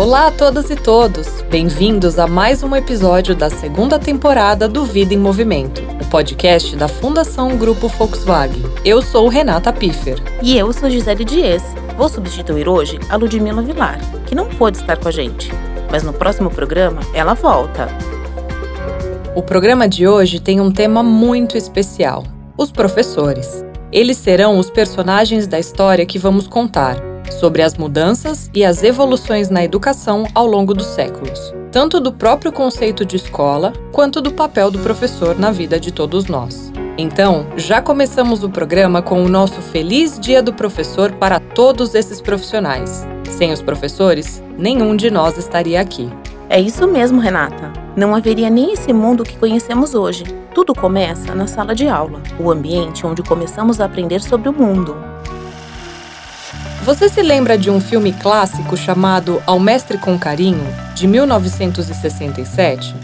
Olá a todas e todos! Bem-vindos a mais um episódio da segunda temporada do Vida em Movimento, o podcast da Fundação Grupo Volkswagen. Eu sou Renata Piffer. E eu sou Gisele Dias. Vou substituir hoje a Ludmila Vilar, que não pôde estar com a gente. Mas no próximo programa ela volta. O programa de hoje tem um tema muito especial: os professores. Eles serão os personagens da história que vamos contar sobre as mudanças e as evoluções na educação ao longo dos séculos, tanto do próprio conceito de escola quanto do papel do professor na vida de todos nós. Então, já começamos o programa com o nosso Feliz Dia do Professor para todos esses profissionais. Sem os professores, nenhum de nós estaria aqui. É isso mesmo, Renata. Não haveria nem esse mundo que conhecemos hoje. Tudo começa na sala de aula, o ambiente onde começamos a aprender sobre o mundo, você se lembra de um filme clássico chamado Ao Mestre com Carinho, de 1967?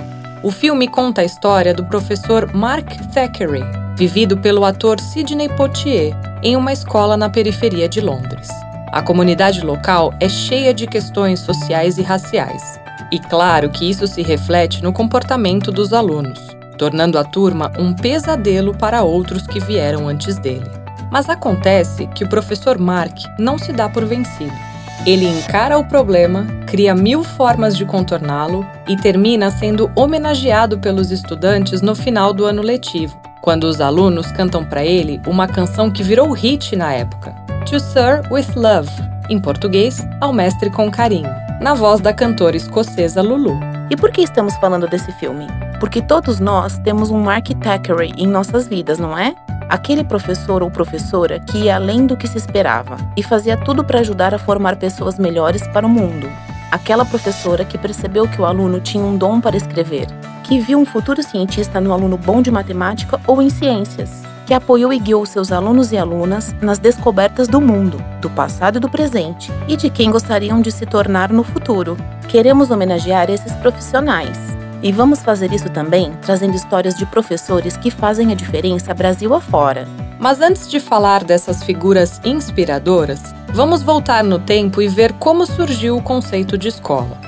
O filme conta a história do professor Mark Thackeray, vivido pelo ator Sidney Poitier, em uma escola na periferia de Londres. A comunidade local é cheia de questões sociais e raciais. E claro que isso se reflete no comportamento dos alunos, tornando a turma um pesadelo para outros que vieram antes dele. Mas acontece que o professor Mark não se dá por vencido. Ele encara o problema, cria mil formas de contorná-lo e termina sendo homenageado pelos estudantes no final do ano letivo, quando os alunos cantam para ele uma canção que virou hit na época, To Sir with Love, em português, Ao Mestre com Carinho, na voz da cantora escocesa Lulu. E por que estamos falando desse filme? Porque todos nós temos um Mark Thackeray em nossas vidas, não é? Aquele professor ou professora que ia além do que se esperava e fazia tudo para ajudar a formar pessoas melhores para o mundo. Aquela professora que percebeu que o aluno tinha um dom para escrever, que viu um futuro cientista no aluno bom de matemática ou em ciências, que apoiou e guiou seus alunos e alunas nas descobertas do mundo, do passado e do presente, e de quem gostariam de se tornar no futuro. Queremos homenagear esses profissionais e vamos fazer isso também trazendo histórias de professores que fazem a diferença Brasil afora. Mas antes de falar dessas figuras inspiradoras, vamos voltar no tempo e ver como surgiu o conceito de escola.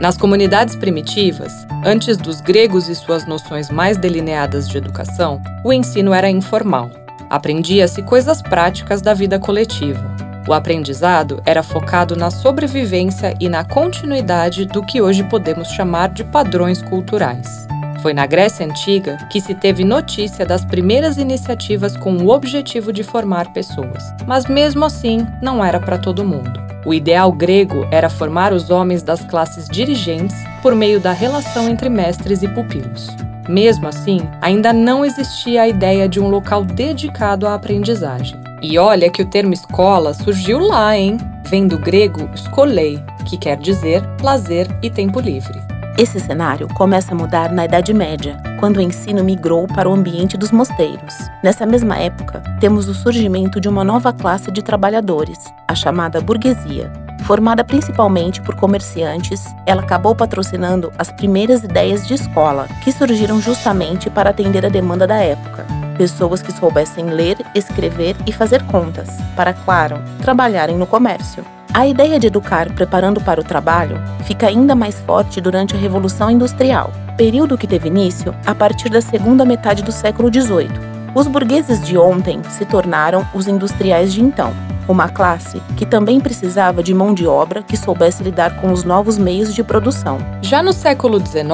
Nas comunidades primitivas, antes dos gregos e suas noções mais delineadas de educação, o ensino era informal. Aprendia-se coisas práticas da vida coletiva o aprendizado era focado na sobrevivência e na continuidade do que hoje podemos chamar de padrões culturais. Foi na Grécia Antiga que se teve notícia das primeiras iniciativas com o objetivo de formar pessoas, mas mesmo assim não era para todo mundo. O ideal grego era formar os homens das classes dirigentes por meio da relação entre mestres e pupilos. Mesmo assim, ainda não existia a ideia de um local dedicado à aprendizagem. E olha que o termo escola surgiu lá, hein? Vem do grego skolei, que quer dizer lazer e tempo livre. Esse cenário começa a mudar na Idade Média, quando o ensino migrou para o ambiente dos mosteiros. Nessa mesma época, temos o surgimento de uma nova classe de trabalhadores, a chamada burguesia. Formada principalmente por comerciantes, ela acabou patrocinando as primeiras ideias de escola, que surgiram justamente para atender a demanda da época pessoas que soubessem ler, escrever e fazer contas, para, claro, trabalharem no comércio. A ideia de educar preparando para o trabalho fica ainda mais forte durante a Revolução Industrial, período que teve início a partir da segunda metade do século XVIII. Os burgueses de ontem se tornaram os industriais de então, uma classe que também precisava de mão de obra que soubesse lidar com os novos meios de produção. Já no século XIX,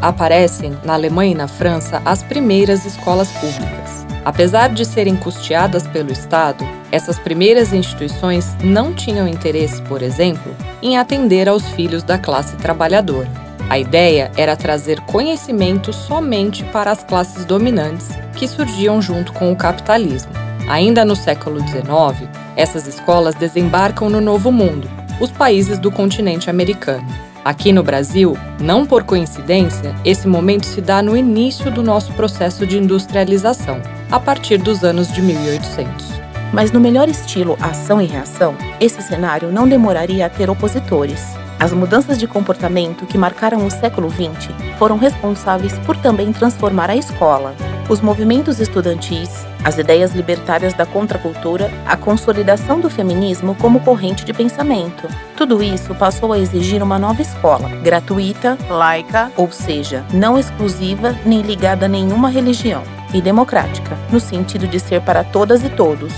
aparecem, na Alemanha e na França, as primeiras escolas públicas. Apesar de serem custeadas pelo Estado, essas primeiras instituições não tinham interesse, por exemplo, em atender aos filhos da classe trabalhadora. A ideia era trazer conhecimento somente para as classes dominantes que surgiam junto com o capitalismo. Ainda no século XIX, essas escolas desembarcam no Novo Mundo, os países do continente americano. Aqui no Brasil, não por coincidência, esse momento se dá no início do nosso processo de industrialização, a partir dos anos de 1800. Mas no melhor estilo ação e reação, esse cenário não demoraria a ter opositores. As mudanças de comportamento que marcaram o século XX foram responsáveis por também transformar a escola, os movimentos estudantis, as ideias libertárias da contracultura, a consolidação do feminismo como corrente de pensamento. Tudo isso passou a exigir uma nova escola, gratuita, laica, ou seja, não exclusiva nem ligada a nenhuma religião, e democrática, no sentido de ser para todas e todos.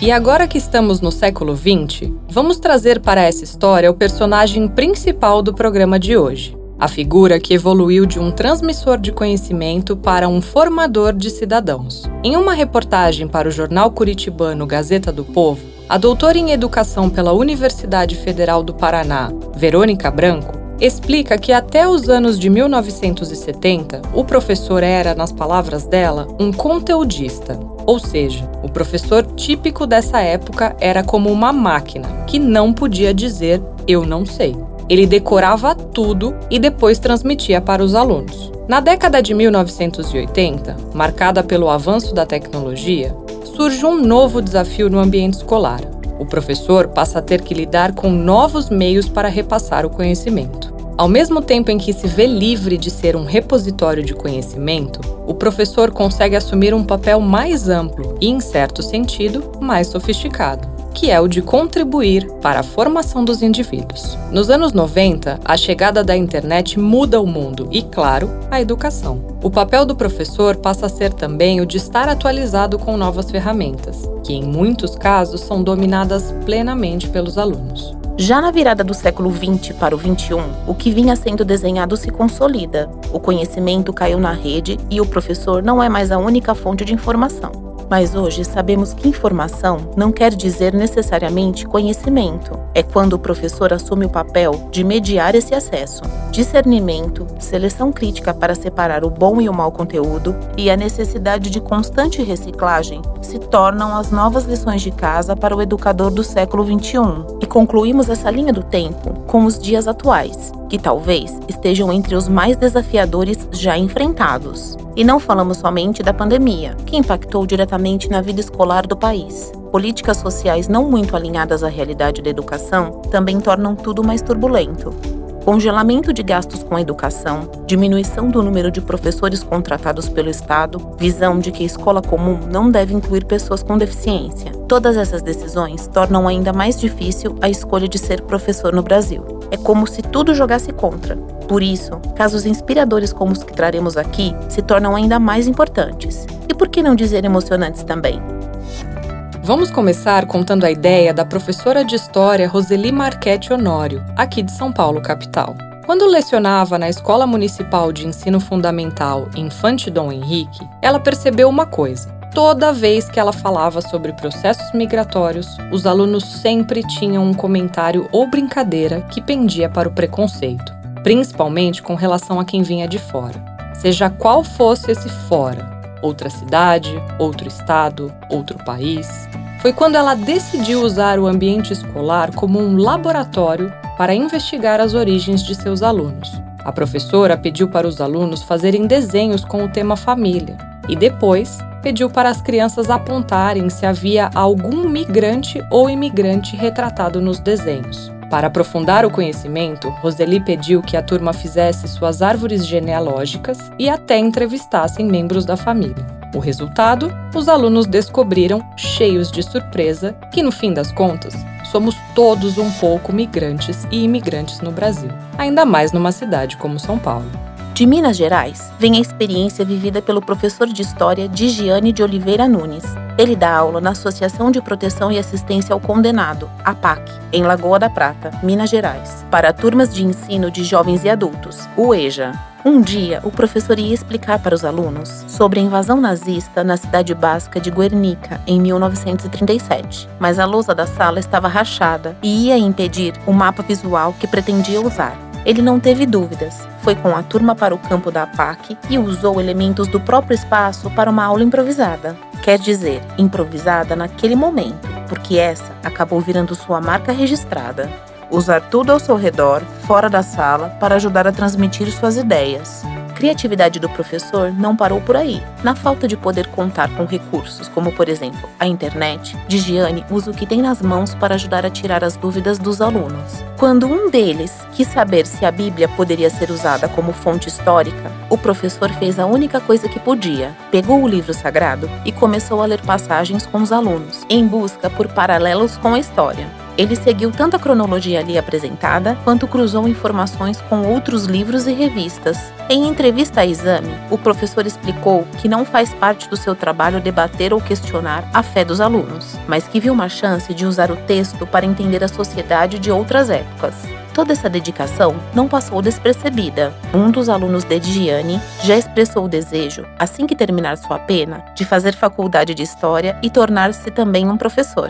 E agora que estamos no século XX, vamos trazer para essa história o personagem principal do programa de hoje, a figura que evoluiu de um transmissor de conhecimento para um formador de cidadãos. Em uma reportagem para o jornal curitibano Gazeta do Povo, a doutora em educação pela Universidade Federal do Paraná, Verônica Branco, explica que até os anos de 1970, o professor era, nas palavras dela, um conteudista. Ou seja, o professor típico dessa época era como uma máquina que não podia dizer eu não sei. Ele decorava tudo e depois transmitia para os alunos. Na década de 1980, marcada pelo avanço da tecnologia, surge um novo desafio no ambiente escolar. O professor passa a ter que lidar com novos meios para repassar o conhecimento. Ao mesmo tempo em que se vê livre de ser um repositório de conhecimento, o professor consegue assumir um papel mais amplo e, em certo sentido, mais sofisticado que é o de contribuir para a formação dos indivíduos. Nos anos 90, a chegada da internet muda o mundo e, claro, a educação. O papel do professor passa a ser também o de estar atualizado com novas ferramentas, que em muitos casos são dominadas plenamente pelos alunos. Já na virada do século XX para o XXI, o que vinha sendo desenhado se consolida. O conhecimento caiu na rede e o professor não é mais a única fonte de informação. Mas hoje sabemos que informação não quer dizer necessariamente conhecimento. É quando o professor assume o papel de mediar esse acesso. Discernimento, seleção crítica para separar o bom e o mau conteúdo e a necessidade de constante reciclagem se tornam as novas lições de casa para o educador do século XXI. E concluímos essa linha do tempo com os dias atuais, que talvez estejam entre os mais desafiadores já enfrentados. E não falamos somente da pandemia, que impactou diretamente na vida escolar do país. Políticas sociais não muito alinhadas à realidade da educação também tornam tudo mais turbulento. Congelamento de gastos com a educação, diminuição do número de professores contratados pelo Estado, visão de que a escola comum não deve incluir pessoas com deficiência. Todas essas decisões tornam ainda mais difícil a escolha de ser professor no Brasil. É como se tudo jogasse contra, por isso, casos inspiradores como os que traremos aqui se tornam ainda mais importantes. E por que não dizer emocionantes também? Vamos começar contando a ideia da professora de História Roseli Marchetti Honório, aqui de São Paulo, capital. Quando lecionava na Escola Municipal de Ensino Fundamental Infante Dom Henrique, ela percebeu uma coisa. Toda vez que ela falava sobre processos migratórios, os alunos sempre tinham um comentário ou brincadeira que pendia para o preconceito principalmente com relação a quem vinha de fora. Seja qual fosse esse fora, outra cidade, outro estado, outro país, foi quando ela decidiu usar o ambiente escolar como um laboratório para investigar as origens de seus alunos. A professora pediu para os alunos fazerem desenhos com o tema família e depois pediu para as crianças apontarem se havia algum migrante ou imigrante retratado nos desenhos. Para aprofundar o conhecimento, Roseli pediu que a turma fizesse suas árvores genealógicas e até entrevistassem membros da família. O resultado? Os alunos descobriram, cheios de surpresa, que no fim das contas, somos todos um pouco migrantes e imigrantes no Brasil, ainda mais numa cidade como São Paulo. De Minas Gerais, vem a experiência vivida pelo professor de História Digiane de Oliveira Nunes, ele dá aula na Associação de Proteção e Assistência ao Condenado, APAC, em Lagoa da Prata, Minas Gerais, para turmas de ensino de jovens e adultos, o EJA. Um dia, o professor ia explicar para os alunos sobre a invasão nazista na cidade basca de Guernica, em 1937. Mas a lousa da sala estava rachada e ia impedir o mapa visual que pretendia usar. Ele não teve dúvidas. Foi com a turma para o campo da APAC e usou elementos do próprio espaço para uma aula improvisada. Quer dizer, improvisada naquele momento, porque essa acabou virando sua marca registrada. Usar tudo ao seu redor, fora da sala, para ajudar a transmitir suas ideias. Criatividade do professor não parou por aí. Na falta de poder contar com recursos, como por exemplo a internet, Digiane usa o que tem nas mãos para ajudar a tirar as dúvidas dos alunos. Quando um deles quis saber se a Bíblia poderia ser usada como fonte histórica, o professor fez a única coisa que podia: pegou o livro sagrado e começou a ler passagens com os alunos, em busca por paralelos com a história. Ele seguiu tanto a cronologia ali apresentada, quanto cruzou informações com outros livros e revistas. Em entrevista a exame, o professor explicou que não faz parte do seu trabalho debater ou questionar a fé dos alunos, mas que viu uma chance de usar o texto para entender a sociedade de outras épocas. Toda essa dedicação não passou despercebida. Um dos alunos de Gianni já expressou o desejo, assim que terminar sua pena, de fazer faculdade de História e tornar-se também um professor.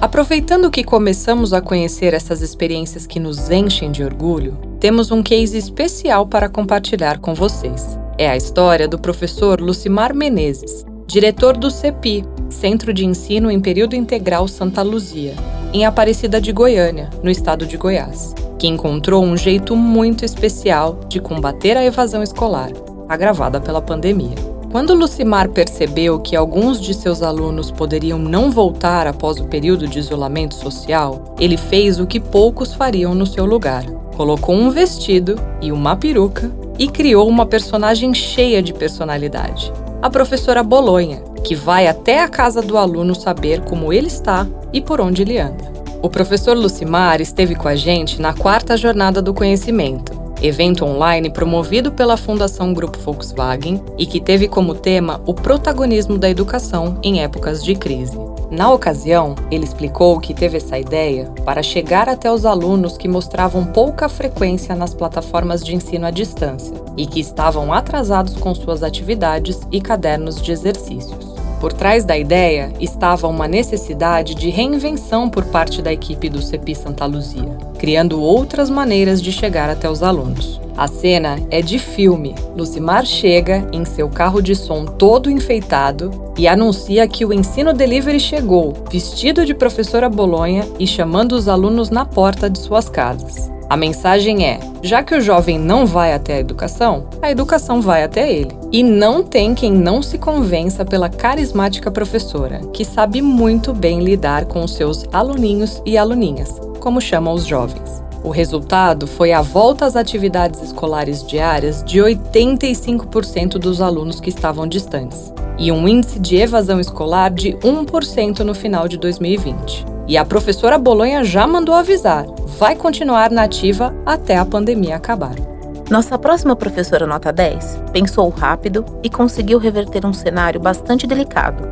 Aproveitando que começamos a conhecer essas experiências que nos enchem de orgulho, temos um case especial para compartilhar com vocês. É a história do professor Lucimar Menezes, diretor do CEPI, Centro de Ensino em Período Integral Santa Luzia, em Aparecida de Goiânia, no estado de Goiás, que encontrou um jeito muito especial de combater a evasão escolar, agravada pela pandemia. Quando Lucimar percebeu que alguns de seus alunos poderiam não voltar após o período de isolamento social, ele fez o que poucos fariam no seu lugar. Colocou um vestido e uma peruca e criou uma personagem cheia de personalidade. A professora Bolonha, que vai até a casa do aluno saber como ele está e por onde ele anda. O professor Lucimar esteve com a gente na quarta jornada do conhecimento evento online promovido pela Fundação Grupo Volkswagen e que teve como tema o protagonismo da educação em épocas de crise. Na ocasião, ele explicou que teve essa ideia para chegar até os alunos que mostravam pouca frequência nas plataformas de ensino à distância e que estavam atrasados com suas atividades e cadernos de exercícios. Por trás da ideia estava uma necessidade de reinvenção por parte da equipe do CEPI Santa Luzia, criando outras maneiras de chegar até os alunos. A cena é de filme. Lucimar chega em seu carro de som todo enfeitado e anuncia que o ensino delivery chegou, vestido de professora Bolonha e chamando os alunos na porta de suas casas. A mensagem é: já que o jovem não vai até a educação, a educação vai até ele. E não tem quem não se convença pela carismática professora, que sabe muito bem lidar com os seus aluninhos e aluninhas, como chamam os jovens. O resultado foi a volta às atividades escolares diárias de 85% dos alunos que estavam distantes e um índice de evasão escolar de 1% no final de 2020. E a professora Bolonha já mandou avisar: vai continuar nativa até a pandemia acabar. Nossa próxima professora nota 10 pensou rápido e conseguiu reverter um cenário bastante delicado.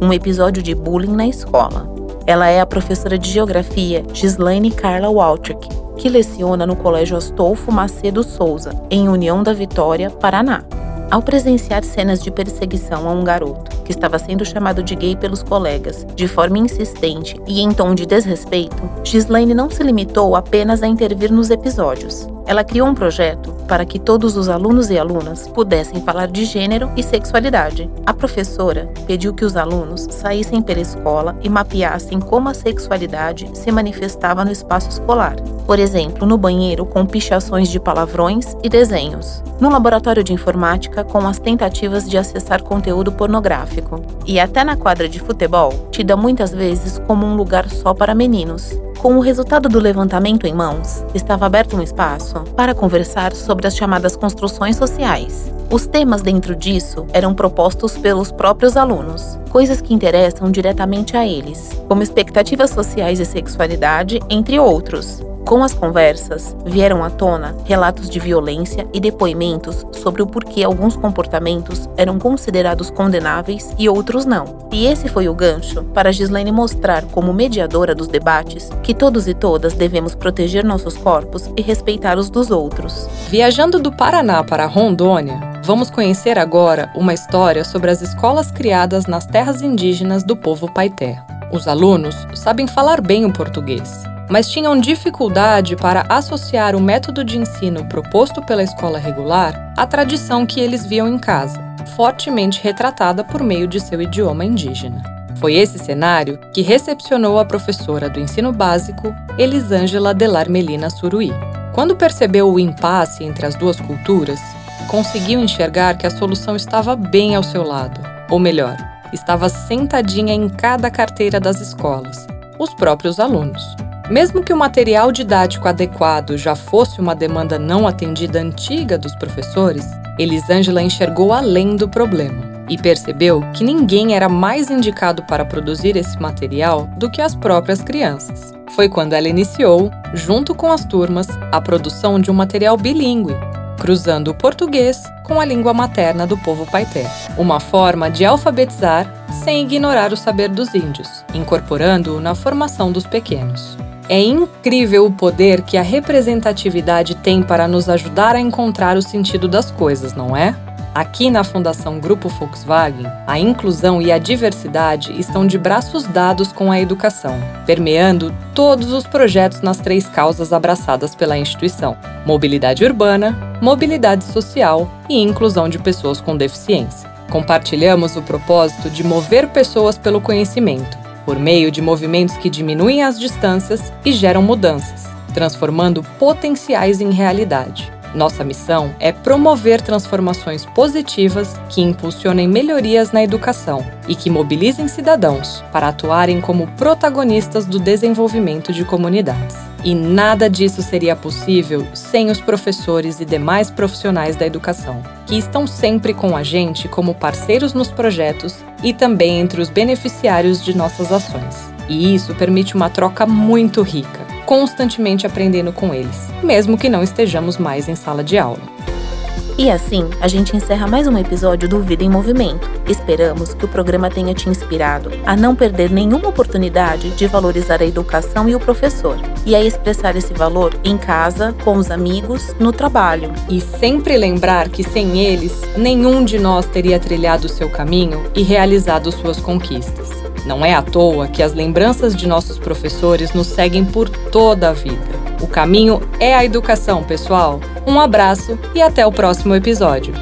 Um episódio de bullying na escola. Ela é a professora de geografia Gislaine Carla Waltrick, que leciona no Colégio Astolfo Macedo Souza, em União da Vitória, Paraná. Ao presenciar cenas de perseguição a um garoto que estava sendo chamado de gay pelos colegas, de forma insistente e em tom de desrespeito, Gislaine não se limitou apenas a intervir nos episódios. Ela criou um projeto para que todos os alunos e alunas pudessem falar de gênero e sexualidade. A professora pediu que os alunos saíssem pela escola e mapeassem como a sexualidade se manifestava no espaço escolar. Por exemplo, no banheiro com pichações de palavrões e desenhos. No laboratório de informática com as tentativas de acessar conteúdo pornográfico. E até na quadra de futebol, tida muitas vezes como um lugar só para meninos. Com o resultado do levantamento em mãos, estava aberto um espaço para conversar sobre as chamadas construções sociais. Os temas dentro disso eram propostos pelos próprios alunos, coisas que interessam diretamente a eles, como expectativas sociais e sexualidade, entre outros. Com as conversas, vieram à tona relatos de violência e depoimentos sobre o porquê alguns comportamentos eram considerados condenáveis e outros não. E esse foi o gancho para Gislaine mostrar, como mediadora dos debates, que todos e todas devemos proteger nossos corpos e respeitar os dos outros. Viajando do Paraná para Rondônia, vamos conhecer agora uma história sobre as escolas criadas nas terras indígenas do povo Paité. Os alunos sabem falar bem o português mas tinham dificuldade para associar o método de ensino proposto pela escola regular à tradição que eles viam em casa, fortemente retratada por meio de seu idioma indígena. Foi esse cenário que recepcionou a professora do ensino básico, Elisângela Delar Melina Suruí. Quando percebeu o impasse entre as duas culturas, conseguiu enxergar que a solução estava bem ao seu lado, ou melhor, estava sentadinha em cada carteira das escolas, os próprios alunos. Mesmo que o material didático adequado já fosse uma demanda não atendida antiga dos professores, Elisângela enxergou além do problema e percebeu que ninguém era mais indicado para produzir esse material do que as próprias crianças. Foi quando ela iniciou, junto com as turmas, a produção de um material bilíngue, cruzando o português com a língua materna do povo paité, uma forma de alfabetizar sem ignorar o saber dos índios, incorporando-o na formação dos pequenos. É incrível o poder que a representatividade tem para nos ajudar a encontrar o sentido das coisas, não é? Aqui na Fundação Grupo Volkswagen, a inclusão e a diversidade estão de braços dados com a educação, permeando todos os projetos nas três causas abraçadas pela instituição: mobilidade urbana, mobilidade social e inclusão de pessoas com deficiência. Compartilhamos o propósito de mover pessoas pelo conhecimento, por meio de movimentos que diminuem as distâncias e geram mudanças, transformando potenciais em realidade. Nossa missão é promover transformações positivas que impulsionem melhorias na educação e que mobilizem cidadãos para atuarem como protagonistas do desenvolvimento de comunidades. E nada disso seria possível sem os professores e demais profissionais da educação, que estão sempre com a gente como parceiros nos projetos e também entre os beneficiários de nossas ações. E isso permite uma troca muito rica constantemente aprendendo com eles, mesmo que não estejamos mais em sala de aula. E assim, a gente encerra mais um episódio do Vida em Movimento. Esperamos que o programa tenha te inspirado a não perder nenhuma oportunidade de valorizar a educação e o professor, e a expressar esse valor em casa, com os amigos, no trabalho. E sempre lembrar que sem eles, nenhum de nós teria trilhado seu caminho e realizado suas conquistas. Não é à toa que as lembranças de nossos professores nos seguem por toda a vida. O caminho é a educação, pessoal. Um abraço e até o próximo episódio.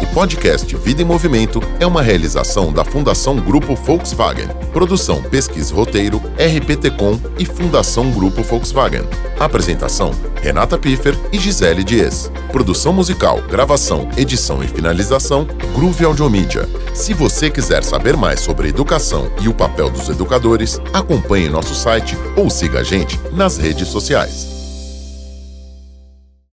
O podcast Vida em Movimento é uma realização da Fundação Grupo Volkswagen. Produção, pesquisa e roteiro, RPT-Com e Fundação Grupo Volkswagen. Apresentação, Renata Piffer e Gisele Dias. Produção musical, gravação, edição e finalização, Groove Audiomídia. Se você quiser saber mais sobre educação e o papel dos educadores, acompanhe nosso site ou siga a gente nas redes sociais.